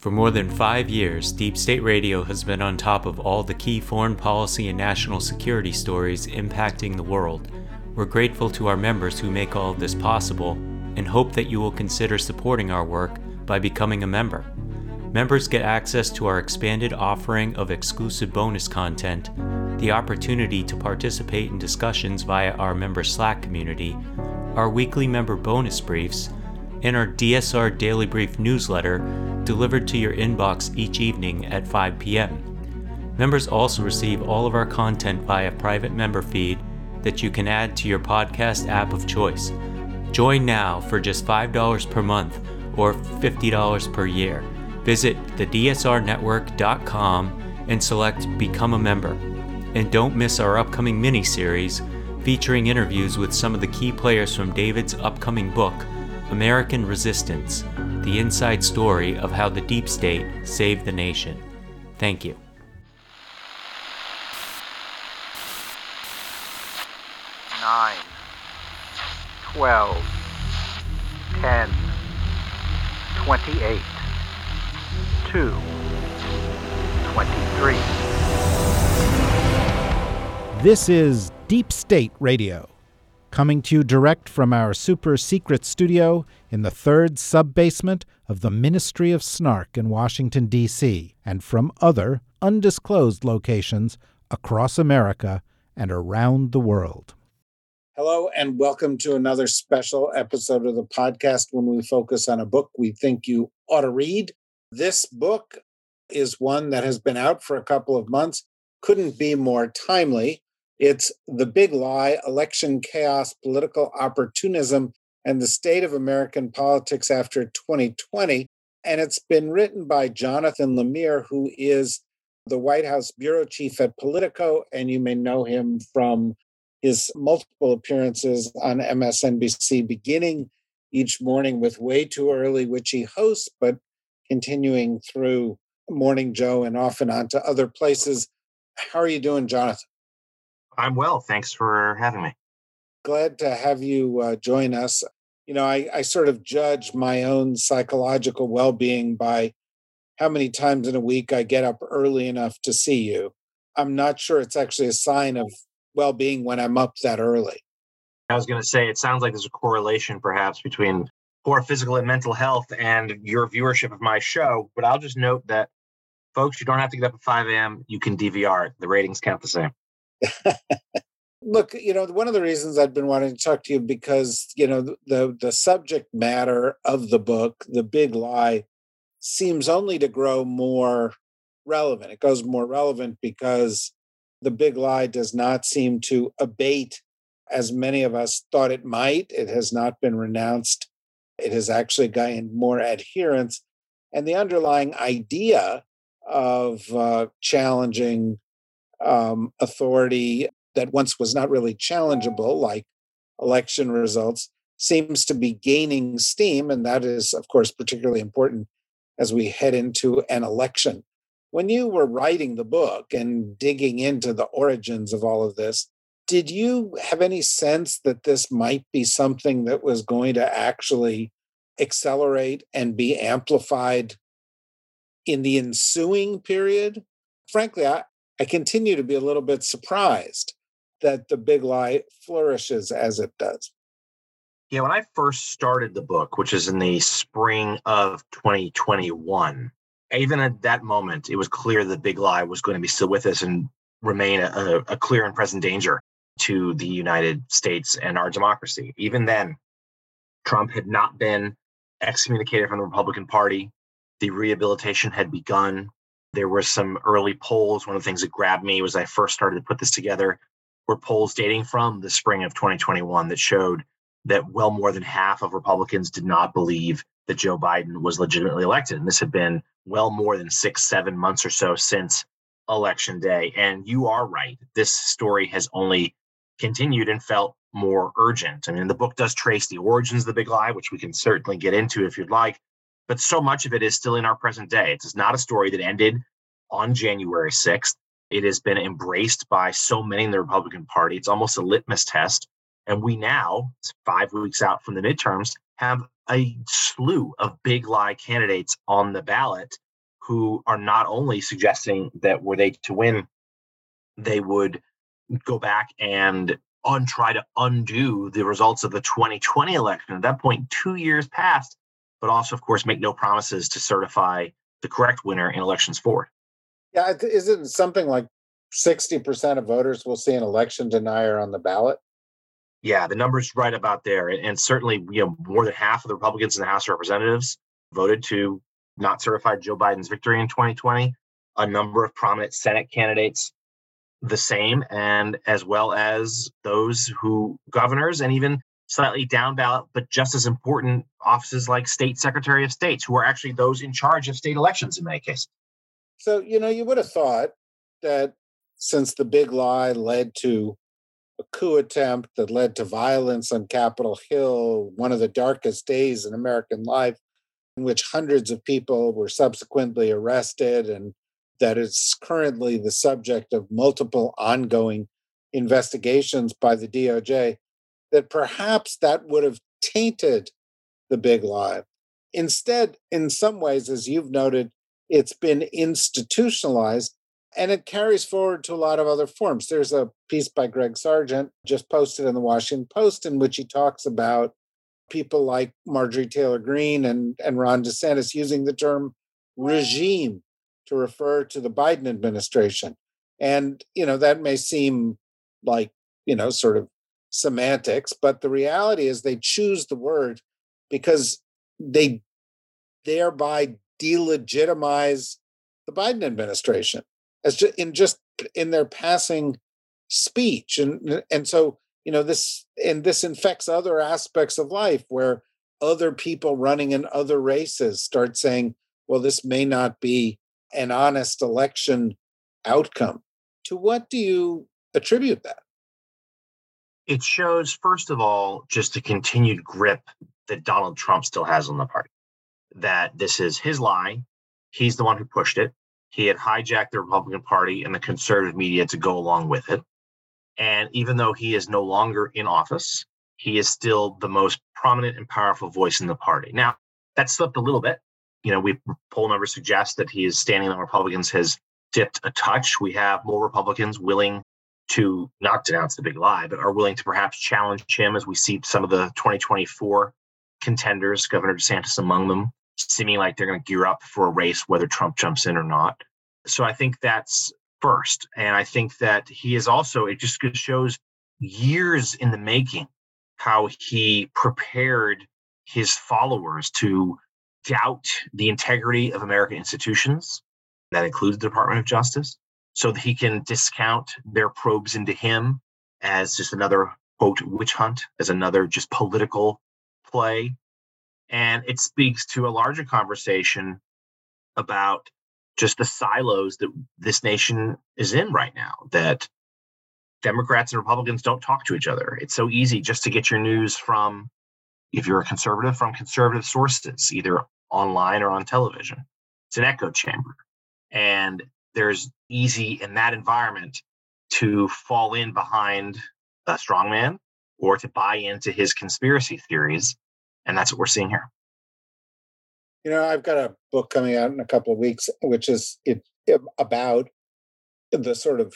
For more than five years, Deep State Radio has been on top of all the key foreign policy and national security stories impacting the world. We're grateful to our members who make all of this possible and hope that you will consider supporting our work by becoming a member. Members get access to our expanded offering of exclusive bonus content, the opportunity to participate in discussions via our member Slack community, our weekly member bonus briefs, and our DSR Daily Brief newsletter delivered to your inbox each evening at 5 p.m. Members also receive all of our content via private member feed that you can add to your podcast app of choice. Join now for just $5 per month or $50 per year. Visit thedsrnetwork.com and select Become a Member. And don't miss our upcoming mini series featuring interviews with some of the key players from David's upcoming book, American Resistance The Inside Story of How the Deep State Saved the Nation. Thank you. Nine, twelve, ten, twenty-eight, two, twenty-three. This is Deep State Radio, coming to you direct from our super secret studio in the third sub basement of the Ministry of Snark in Washington, D.C., and from other undisclosed locations across America and around the world. Hello, and welcome to another special episode of the podcast when we focus on a book we think you ought to read. This book is one that has been out for a couple of months, couldn't be more timely. It's The Big Lie Election Chaos, Political Opportunism, and the State of American Politics After 2020. And it's been written by Jonathan Lemire, who is the White House bureau chief at Politico. And you may know him from his multiple appearances on MSNBC, beginning each morning with Way Too Early, which he hosts, but continuing through Morning Joe and often on to other places. How are you doing, Jonathan? I'm well. Thanks for having me. Glad to have you uh, join us. You know, I, I sort of judge my own psychological well being by how many times in a week I get up early enough to see you. I'm not sure it's actually a sign of well being when I'm up that early. I was going to say, it sounds like there's a correlation perhaps between poor physical and mental health and your viewership of my show. But I'll just note that, folks, you don't have to get up at 5 a.m. You can DVR it. The ratings count the same. Look, you know, one of the reasons I've been wanting to talk to you because, you know, the the subject matter of the book, The Big Lie, seems only to grow more relevant. It goes more relevant because the big lie does not seem to abate as many of us thought it might. It has not been renounced. It has actually gained more adherence. And the underlying idea of uh, challenging um, authority that once was not really challengeable, like election results, seems to be gaining steam. And that is, of course, particularly important as we head into an election. When you were writing the book and digging into the origins of all of this, did you have any sense that this might be something that was going to actually accelerate and be amplified in the ensuing period? Frankly, I, I continue to be a little bit surprised that the big lie flourishes as it does. Yeah, when I first started the book, which is in the spring of 2021, even at that moment, it was clear the big lie was going to be still with us and remain a, a clear and present danger to the United States and our democracy. Even then, Trump had not been excommunicated from the Republican Party. The rehabilitation had begun. There were some early polls. One of the things that grabbed me was I first started to put this together were polls dating from the spring of 2021 that showed that well more than half of Republicans did not believe that Joe Biden was legitimately elected. And this had been well more than six, seven months or so since election day. And you are right. This story has only continued and felt more urgent. I mean, the book does trace the origins of the big lie, which we can certainly get into if you'd like. But so much of it is still in our present day. It is not a story that ended on January 6th. It has been embraced by so many in the Republican Party. It's almost a litmus test. And we now, five weeks out from the midterms, have a slew of big lie candidates on the ballot who are not only suggesting that were they to win, they would go back and un- try to undo the results of the 2020 election. At that point, two years passed, but also, of course, make no promises to certify the correct winner in elections forward. Yeah, isn't something like 60% of voters will see an election denier on the ballot? Yeah, the number's right about there. And certainly, you know, more than half of the Republicans in the House of Representatives voted to not certify Joe Biden's victory in 2020. A number of prominent Senate candidates the same, and as well as those who governors and even slightly down ballot, but just as important offices like state secretary of states, who are actually those in charge of state elections in many cases. So, you know, you would have thought that since the big lie led to a coup attempt that led to violence on Capitol Hill, one of the darkest days in American life, in which hundreds of people were subsequently arrested, and that is currently the subject of multiple ongoing investigations by the DOJ, that perhaps that would have tainted the big lie. Instead, in some ways, as you've noted, it's been institutionalized and it carries forward to a lot of other forms. There's a piece by Greg Sargent just posted in the Washington Post in which he talks about people like Marjorie Taylor Greene and, and Ron DeSantis using the term regime to refer to the Biden administration. And, you know, that may seem like, you know, sort of semantics, but the reality is they choose the word because they thereby delegitimize the Biden administration as just in just in their passing speech. And and so you know this and this infects other aspects of life where other people running in other races start saying well this may not be an honest election outcome. To what do you attribute that it shows first of all just the continued grip that donald trump still has on the party that this is his lie he's the one who pushed it he had hijacked the Republican Party and the conservative media to go along with it. And even though he is no longer in office, he is still the most prominent and powerful voice in the party. Now, that slipped a little bit. You know, we poll numbers suggest that he is standing on Republicans has dipped a touch. We have more Republicans willing to not denounce the big lie, but are willing to perhaps challenge him as we see some of the 2024 contenders, Governor DeSantis among them, seeming like they're going to gear up for a race, whether Trump jumps in or not. So I think that's first. And I think that he is also, it just shows years in the making how he prepared his followers to doubt the integrity of American institutions. That includes the Department of Justice, so that he can discount their probes into him as just another quote witch hunt, as another just political play and it speaks to a larger conversation about just the silos that this nation is in right now that Democrats and Republicans don't talk to each other. It's so easy just to get your news from, if you're a conservative, from conservative sources, either online or on television. It's an echo chamber. And there's easy in that environment to fall in behind a strongman or to buy into his conspiracy theories and that's what we're seeing here. You know, I've got a book coming out in a couple of weeks, which is it, about the sort of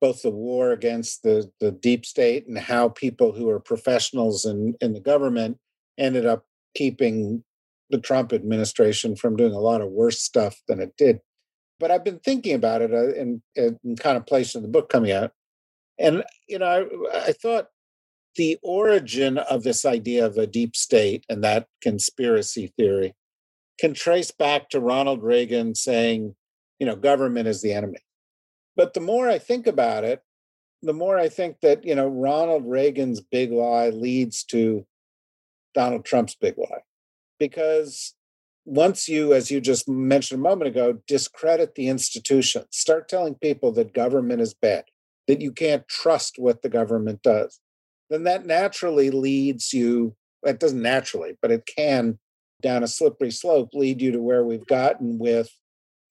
both the war against the the deep state and how people who are professionals in in the government ended up keeping the Trump administration from doing a lot of worse stuff than it did. But I've been thinking about it uh, in, in contemplation of the book coming out, and you know, I, I thought the origin of this idea of a deep state and that conspiracy theory can trace back to Ronald Reagan saying, you know, government is the enemy. But the more I think about it, the more I think that, you know, Ronald Reagan's big lie leads to Donald Trump's big lie. Because once you, as you just mentioned a moment ago, discredit the institution, start telling people that government is bad, that you can't trust what the government does, then that naturally leads you, it doesn't naturally, but it can down a slippery slope lead you to where we've gotten with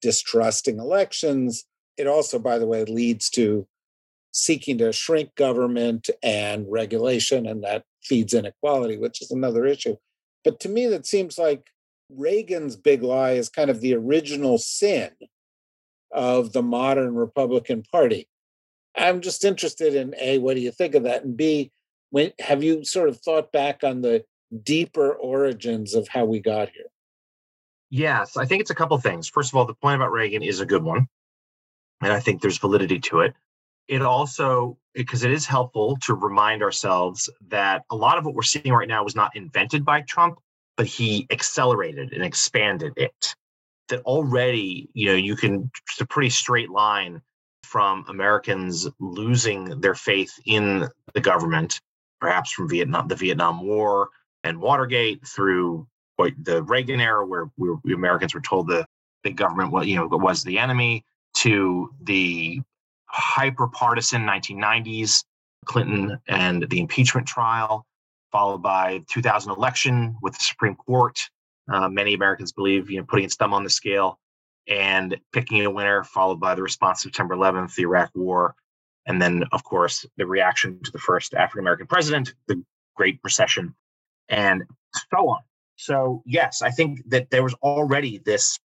distrusting elections. It also, by the way, leads to seeking to shrink government and regulation, and that feeds inequality, which is another issue. But to me, that seems like Reagan's big lie is kind of the original sin of the modern Republican Party. I'm just interested in A, what do you think of that? And B, when have you sort of thought back on the deeper origins of how we got here? Yes, I think it's a couple things. First of all, the point about Reagan is a good one. And I think there's validity to it. It also, because it is helpful to remind ourselves that a lot of what we're seeing right now was not invented by Trump, but he accelerated and expanded it. That already, you know, you can, it's a pretty straight line from Americans losing their faith in the government, perhaps from Vietnam, the Vietnam War and Watergate through the Reagan era, where Americans were told the big government, what you know, was the enemy, to the hyper partisan 1990s, Clinton and the impeachment trial, followed by 2000 election with the Supreme Court. Uh, many Americans believe, you know, putting its thumb on the scale and picking a winner, followed by the response September 11th, the Iraq War, and then, of course, the reaction to the first African American president, the Great Recession, and so on. So, yes, I think that there was already this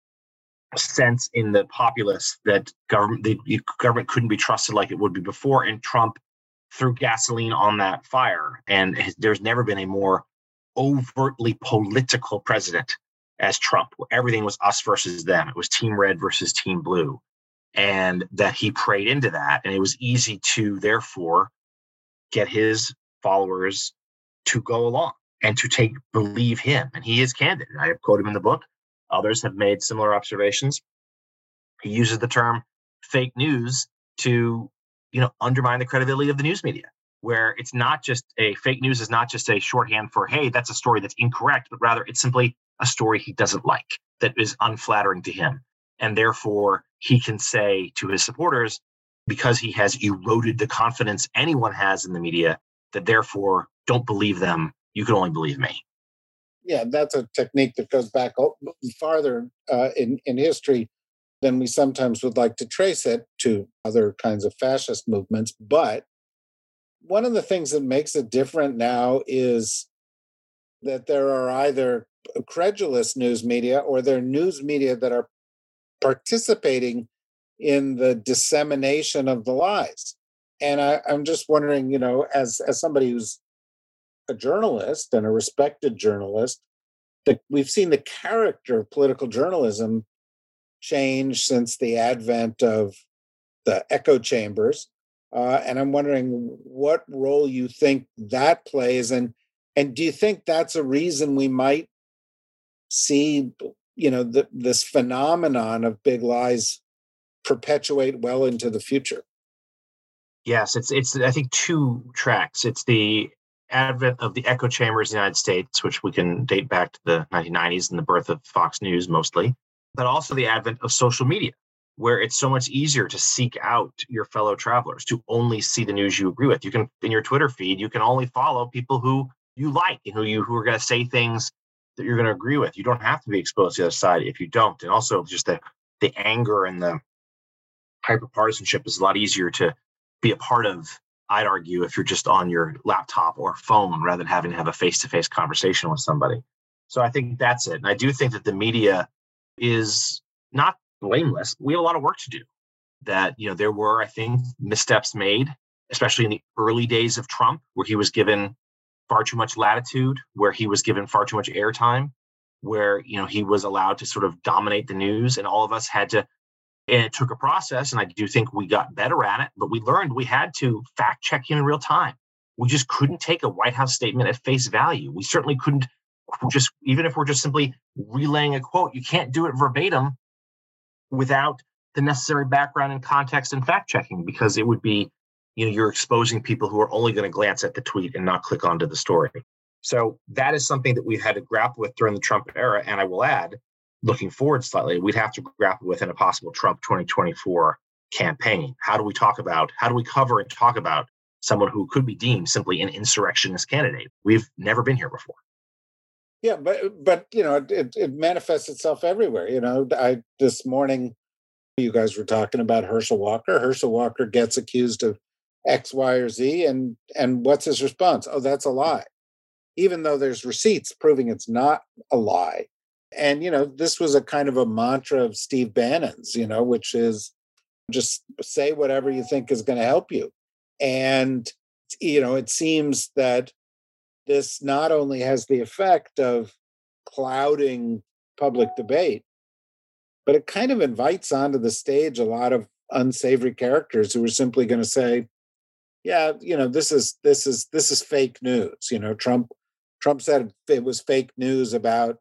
sense in the populace that government the government couldn't be trusted like it would be before, and Trump threw gasoline on that fire. And there's never been a more overtly political president as Trump, everything was us versus them. It was Team Red versus Team Blue, and that he prayed into that, and it was easy to therefore get his followers to go along and to take believe him. And he is candid. I have quoted him in the book. Others have made similar observations. He uses the term fake news to, you know, undermine the credibility of the news media, where it's not just a fake news is not just a shorthand for, hey, that's a story that's incorrect, but rather it's simply a story he doesn't like that is unflattering to him. And therefore, he can say to his supporters, because he has eroded the confidence anyone has in the media, that therefore don't believe them you can only believe me. Yeah, that's a technique that goes back farther uh, in in history than we sometimes would like to trace it to other kinds of fascist movements. But one of the things that makes it different now is that there are either credulous news media or there are news media that are participating in the dissemination of the lies. And I, am just wondering, you know, as as somebody who's a journalist and a respected journalist, that we've seen the character of political journalism change since the advent of the echo chambers. Uh, and I'm wondering what role you think that plays, and and do you think that's a reason we might see, you know, the, this phenomenon of big lies perpetuate well into the future? Yes, it's it's I think two tracks. It's the advent of the echo chambers in the United States, which we can date back to the 1990s and the birth of Fox News mostly, but also the advent of social media, where it's so much easier to seek out your fellow travelers, to only see the news you agree with. You can, in your Twitter feed, you can only follow people who you like and who you who are going to say things that you're going to agree with. You don't have to be exposed to the other side if you don't. And also just the the anger and the hyper partisanship is a lot easier to be a part of I'd argue if you're just on your laptop or phone rather than having to have a face to face conversation with somebody. So I think that's it. And I do think that the media is not blameless. We have a lot of work to do. That, you know, there were, I think, missteps made, especially in the early days of Trump, where he was given far too much latitude, where he was given far too much airtime, where, you know, he was allowed to sort of dominate the news. And all of us had to and it took a process, and I do think we got better at it, but we learned we had to fact check in real time. We just couldn't take a White House statement at face value. We certainly couldn't just, even if we're just simply relaying a quote, you can't do it verbatim without the necessary background and context and fact checking because it would be, you know, you're exposing people who are only going to glance at the tweet and not click onto the story. So that is something that we've had to grapple with during the Trump era. And I will add, looking forward slightly, we'd have to grapple with in a possible Trump 2024 campaign. How do we talk about, how do we cover and talk about someone who could be deemed simply an insurrectionist candidate? We've never been here before. Yeah, but but you know it, it manifests itself everywhere. You know, I this morning you guys were talking about Herschel Walker. Herschel Walker gets accused of X, Y, or Z, and and what's his response? Oh, that's a lie. Even though there's receipts proving it's not a lie, And, you know, this was a kind of a mantra of Steve Bannon's, you know, which is just say whatever you think is going to help you. And, you know, it seems that this not only has the effect of clouding public debate, but it kind of invites onto the stage a lot of unsavory characters who are simply going to say, yeah, you know, this is this is this is fake news. You know, Trump Trump said it was fake news about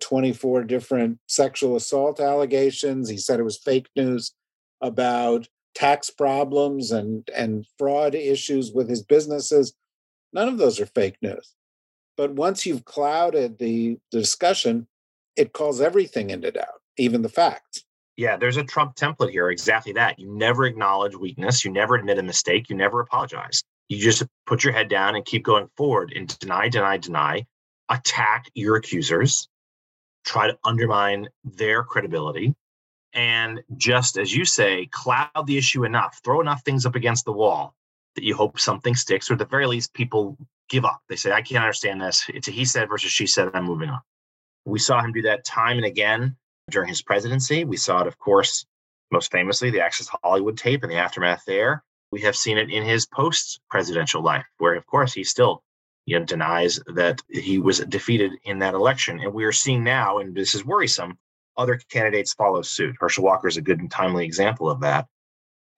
24 different sexual assault allegations. He said it was fake news about tax problems and, and fraud issues with his businesses. None of those are fake news. But once you've clouded the, discussion, it calls everything into doubt, even the facts. Yeah, there's a Trump template here. Exactly that. You never acknowledge weakness. You never admit a mistake. You never apologize. You just put your head down and keep going forward and deny, deny, deny, attack your accusers, try to undermine their credibility, and just as you say, cloud the issue enough, throw enough things up against the wall that you hope something sticks, or at the very least, people give up. They say, I can't understand this. It's a he said versus she said, I'm moving on. We saw him do that time and again during his presidency. We saw it, of course, most famously, the Access Hollywood tape and the aftermath there. We have seen it in his post presidential life, where, of course, he still you know, denies that he was defeated in that election. And we are seeing now, and this is worrisome, other candidates follow suit. Herschel Walker is a good and timely example of that.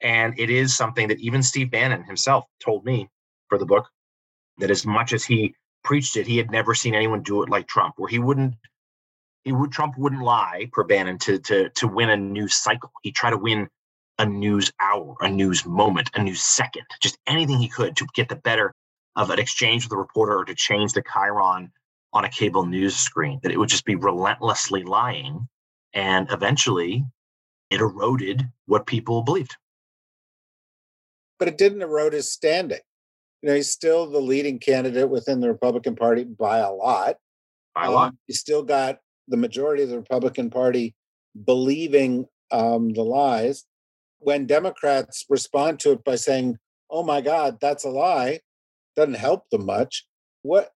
And it is something that even Steve Bannon himself told me for the book that as much as he preached it, he had never seen anyone do it like Trump, where he wouldn't he would Trump wouldn't lie per Bannon to to to win a news cycle. He'd try to win a news hour, a news moment, a news second, just anything he could to get the better of an exchange with a reporter or to change the chyron on a cable news screen. That it would just be relentlessly lying, and eventually, it eroded what people believed. But it didn't erode his standing. You know, he's still the leading candidate within the Republican Party by a lot. By a lot. Um, he's still got the majority of the Republican Party believing um, the lies. When Democrats respond to it by saying, "Oh my God, that's a lie," doesn't help them much. What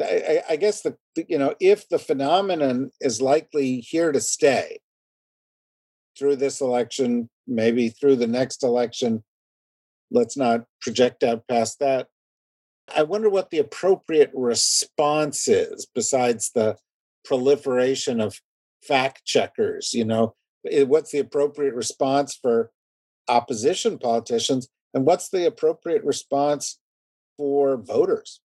I, I guess the you know if the phenomenon is likely here to stay through this election, maybe through the next election, let's not project out past that. I wonder what the appropriate response is besides the proliferation of fact checkers you know? Eh, what's the appropriate response for opposition politicians and what's the appropriate response for voters?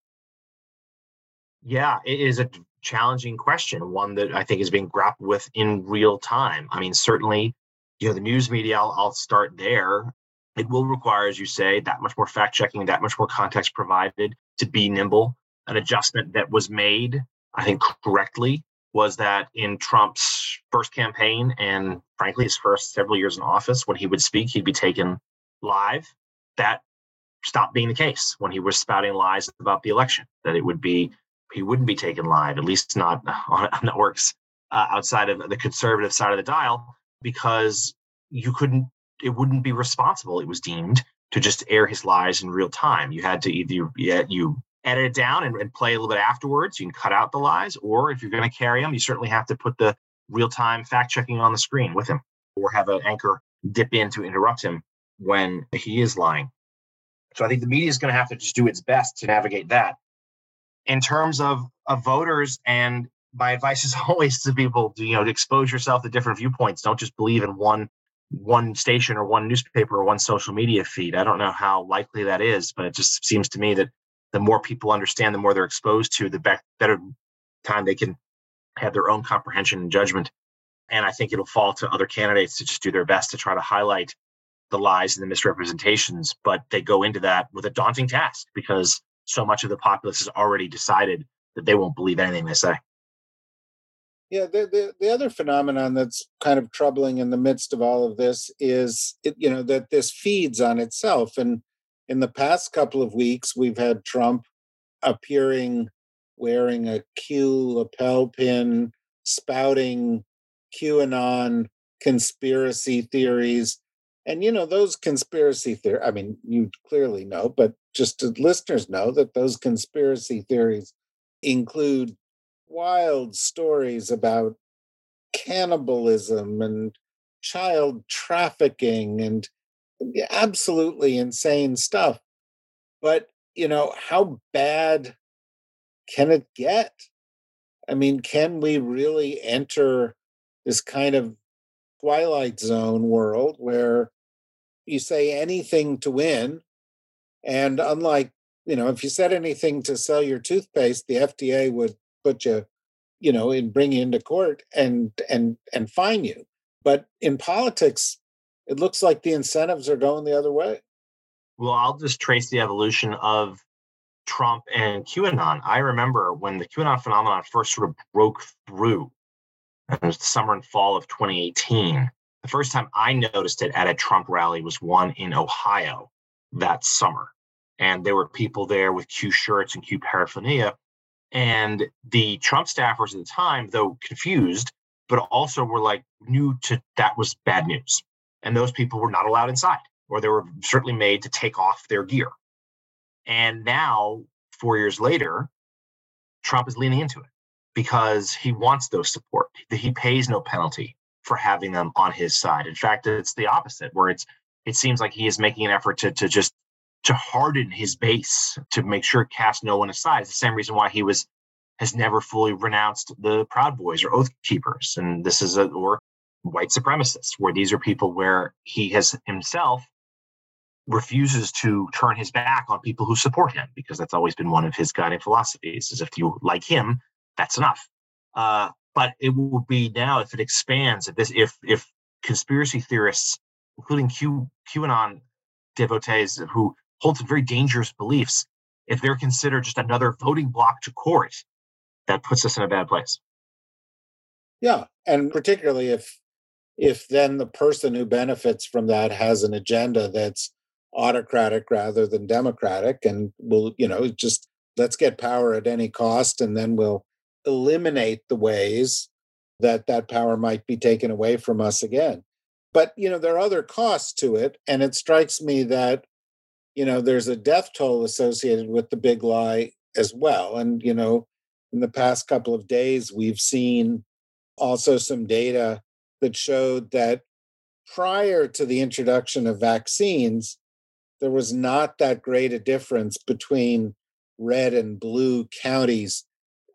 Yeah it is a challenging question one that i think is being grappled with in real time. I mean certainly you know the news media I'll, I'll start there it will require as you say that much more fact checking that much more context provided to be nimble an adjustment that was made i think correctly was that in Trump's first campaign and frankly his first several years in office, when he would speak, he'd be taken live. That stopped being the case when he was spouting lies about the election. That it would be he wouldn't be taken live, at least not on networks uh, outside of the conservative side of the dial, because you couldn't. It wouldn't be responsible. It was deemed to just air his lies in real time. You had to either you, you edit it down and, and play a little bit afterwards. You can cut out the lies, or if you're going to carry them, you certainly have to put the real time fact checking on the screen with him, or have an anchor dip in to interrupt him when he is lying. So I think the media is going to have to just do its best to navigate that. In terms of, of voters, and my advice is always to people to you know to expose yourself to different viewpoints. Don't just believe in one one station or one newspaper or one social media feed. I don't know how likely that is, but it just seems to me that the more people understand, the more they're exposed to, the better time they can have their own comprehension and judgment. And I think it'll fall to other candidates to just do their best to try to highlight the lies and the misrepresentations. But they go into that with a daunting task because so much of the populace has already decided that they won't believe anything they say. Yeah, the, the, the other phenomenon that's kind of troubling in the midst of all of this is, it, you know, that this feeds on itself. And in the past couple of weeks, we've had Trump appearing wearing a Q lapel pin, spouting QAnon conspiracy theories. And, you know, those conspiracy theories, I mean, you clearly know, but just to listeners know that those conspiracy theories include wild stories about cannibalism and child trafficking and absolutely insane stuff. But, you know, how bad can it get? I mean, can we really enter this kind of twilight zone world where you say anything to win? And unlike, you know, if you said anything to sell your toothpaste, the FDA would put you, you know, and bring you into court and and and fine you. But in politics, it looks like the incentives are going the other way. Well, I'll just trace the evolution of Trump and QAnon. I remember when the QAnon phenomenon first sort of broke through, and it was the summer and fall of 2018. The first time I noticed it at a Trump rally was one in Ohio that summer. And there were people there with Q shirts and Q paraphernalia. And the Trump staffers at the time, though confused, but also were like knew to that was bad news. And those people were not allowed inside, or they were certainly made to take off their gear. And now, four years later, Trump is leaning into it because he wants those support. He pays no penalty for having them on his side. In fact, it's the opposite, where it's it seems like he is making an effort to to just to harden his base to make sure it casts no one aside. It's the same reason why he was has never fully renounced the Proud Boys or Oath Keepers, and this is a or white supremacists, where these are people where he has himself refuses to turn his back on people who support him because that's always been one of his guiding philosophies is if you like him that's enough uh, but it will be now if it expands if this if if conspiracy theorists including Q, qanon devotees who hold some very dangerous beliefs if they're considered just another voting bloc to court that puts us in a bad place. Yeah and particularly if if then the person who benefits from that has an agenda that's autocratic rather than democratic and we'll you know just let's get power at any cost and then we'll eliminate the ways that that power might be taken away from us again. But you know there are other costs to it and it strikes me that you know there's a death toll associated with the big lie as well and you know in the past couple of days we've seen also some data that showed that prior to the introduction of vaccines there was not that great a difference between red and blue counties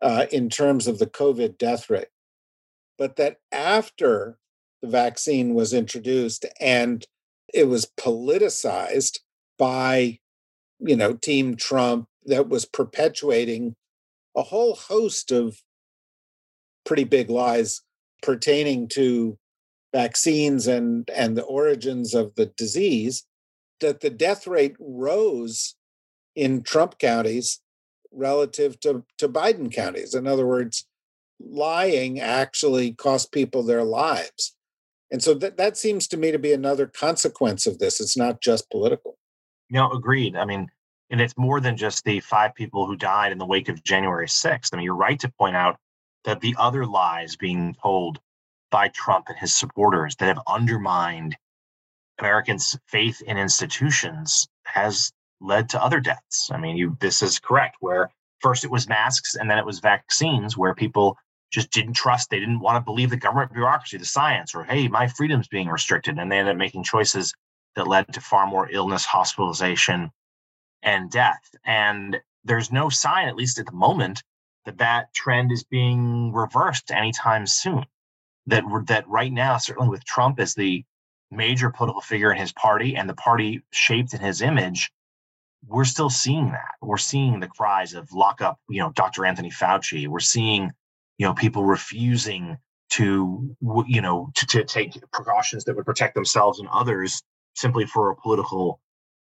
uh, in terms of the COVID death rate. But that after the vaccine was introduced and it was politicized by, you know, Team Trump that was perpetuating a whole host of pretty big lies pertaining to vaccines and and the origins of the disease that the death rate rose in Trump counties relative to, to Biden counties. In other words, lying actually cost people their lives. And so that, that seems to me to be another consequence of this. It's not just political. No, agreed. I mean, and it's more than just the five people who died in the wake of January 6th. I mean, you're right to point out that the other lies being told by Trump and his supporters that have undermined Americans' faith in institutions has led to other deaths. I mean, you this is correct. Where first it was masks and then it was vaccines, where people just didn't trust, they didn't want to believe the government bureaucracy, the science, or hey, my freedom's being restricted, and they ended up making choices that led to far more illness, hospitalization, and death. And there's no sign, at least at the moment, that that trend is being reversed anytime soon. That that right now, certainly with Trump as the major political figure in his party and the party shaped in his image, we're still seeing that. We're seeing the cries of lock up, you know, Dr. Anthony Fauci. We're seeing, you know, people refusing to, you know, to, to take precautions that would protect themselves and others simply for a political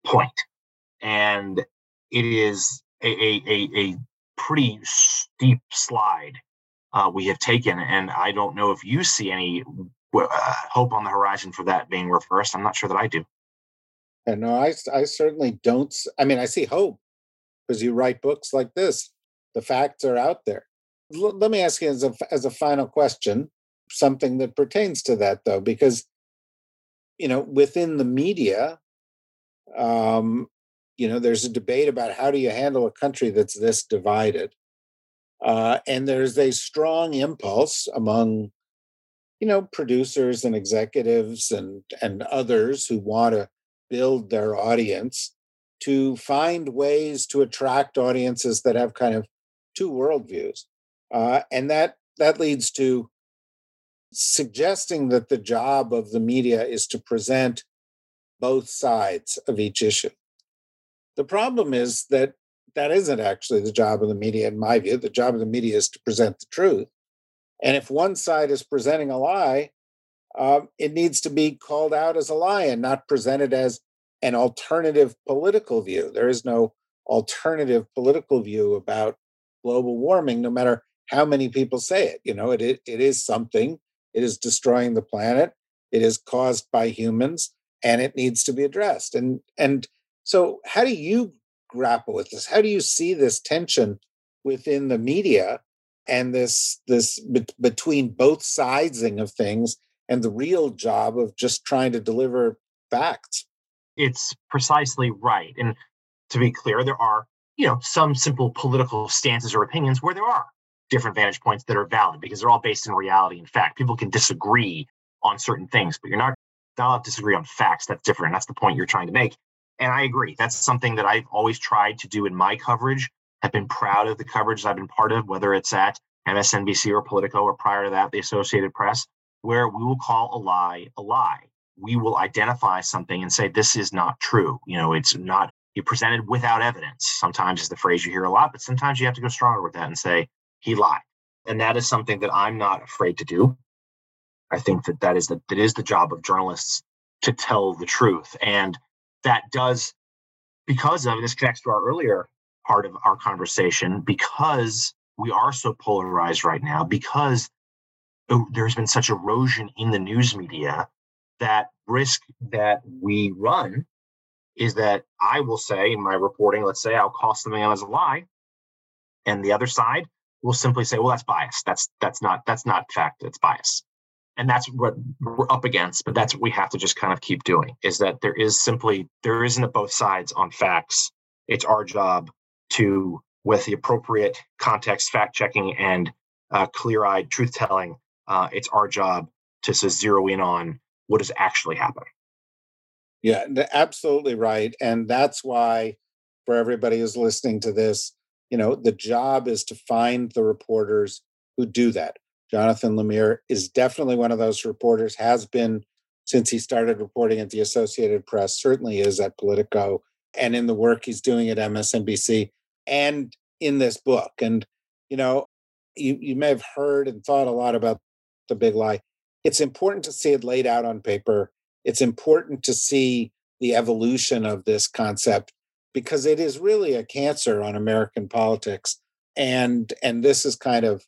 point. And it is a, a, a, a pretty steep slide uh, we have taken. And I don't know if you see any uh, hope on the horizon for that being reversed. I'm not sure that I do. And no, I, I certainly don't. I mean, I see hope because you write books like this. The facts are out there. L- let me ask you as a, as a final question, something that pertains to that, though, because, you know, within the media, um, you know, there's a debate about how do you handle a country that's this divided. Uh, and there's a strong impulse among you know, producers and executives and and others who want to build their audience to find ways to attract audiences that have kind of two worldviews, uh, and that that leads to suggesting that the job of the media is to present both sides of each issue. The problem is that that isn't actually the job of the media, in my view. The job of the media is to present the truth. And if one side is presenting a lie, um, it needs to be called out as a lie and not presented as an alternative political view. There is no alternative political view about global warming, no matter how many people say it. You know, it, it, it is something, it is destroying the planet, it is caused by humans, and it needs to be addressed. And and so how do you grapple with this? How do you see this tension within the media and this this be- between both sidesing of things and the real job of just trying to deliver facts? It's precisely right. And to be clear, there are you know some simple political stances or opinions where there are different vantage points that are valid because they're all based in reality and fact. People can disagree on certain things, but you're not not allowed disagree on facts. That's different. That's the point you're trying to make. And I agree. That's something that I've always tried to do in my coverage. I've been proud of the coverage I've been part of, whether it's at MSNBC or Politico or prior to that, the Associated Press, where we will call a lie a lie. We will identify something and say, this is not true. You know, it's not you presented without evidence. Sometimes is the phrase you hear a lot, but sometimes you have to go stronger with that and say, he lied. And that is something that I'm not afraid to do. I think that that is the, that is the job of journalists to tell the truth. And that does, because of this connects to our earlier part of our conversation, because we are so polarized right now, because oh, there's been such erosion in the news media, that risk that we run is that I will say in my reporting, let's say I'll call something out as a lie, and the other side will simply say, well, that's bias. That's that's not that's not fact. It's bias. And that's what we're up against, but that's what we have to just kind of keep doing is that there is simply there isn't a both sides on facts. It's our job to, with the appropriate context, fact checking, and uh, clear eyed truth telling, uh, it's our job to, to zero in on what is actually happening. Yeah, absolutely right. And that's why, for everybody who's listening to this, you know, the job is to find the reporters who do that. Jonathan Lemire is definitely one of those reporters, has been since he started reporting at the Associated Press, certainly is at Politico, and in the work he's doing at MSNBC and in this book. And, you know, you, you may have heard and thought a lot about the big lie. It's important to see it laid out on paper. It's important to see the evolution of this concept because it is really a cancer on American politics. And and this is kind of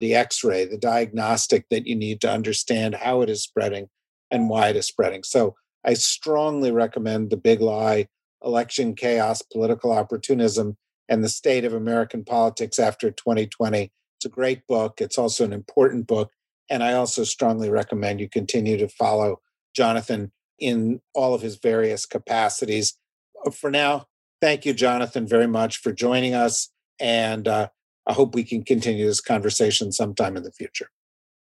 the x-ray, the diagnostic that you need to understand how it is spreading and why it is spreading. So I strongly recommend The Big Lie, Election Chaos, Political Opportunism, and the State of American Politics After 2020. It's a great book. It's also an important book. And I also strongly recommend you continue to follow Jonathan in all of his various capacities. For now, thank you, Jonathan, very much for joining us. And uh, I hope we can continue this conversation sometime in the future.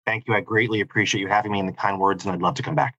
Thank you. I greatly appreciate you having me in the kind words, and I'd love to come back.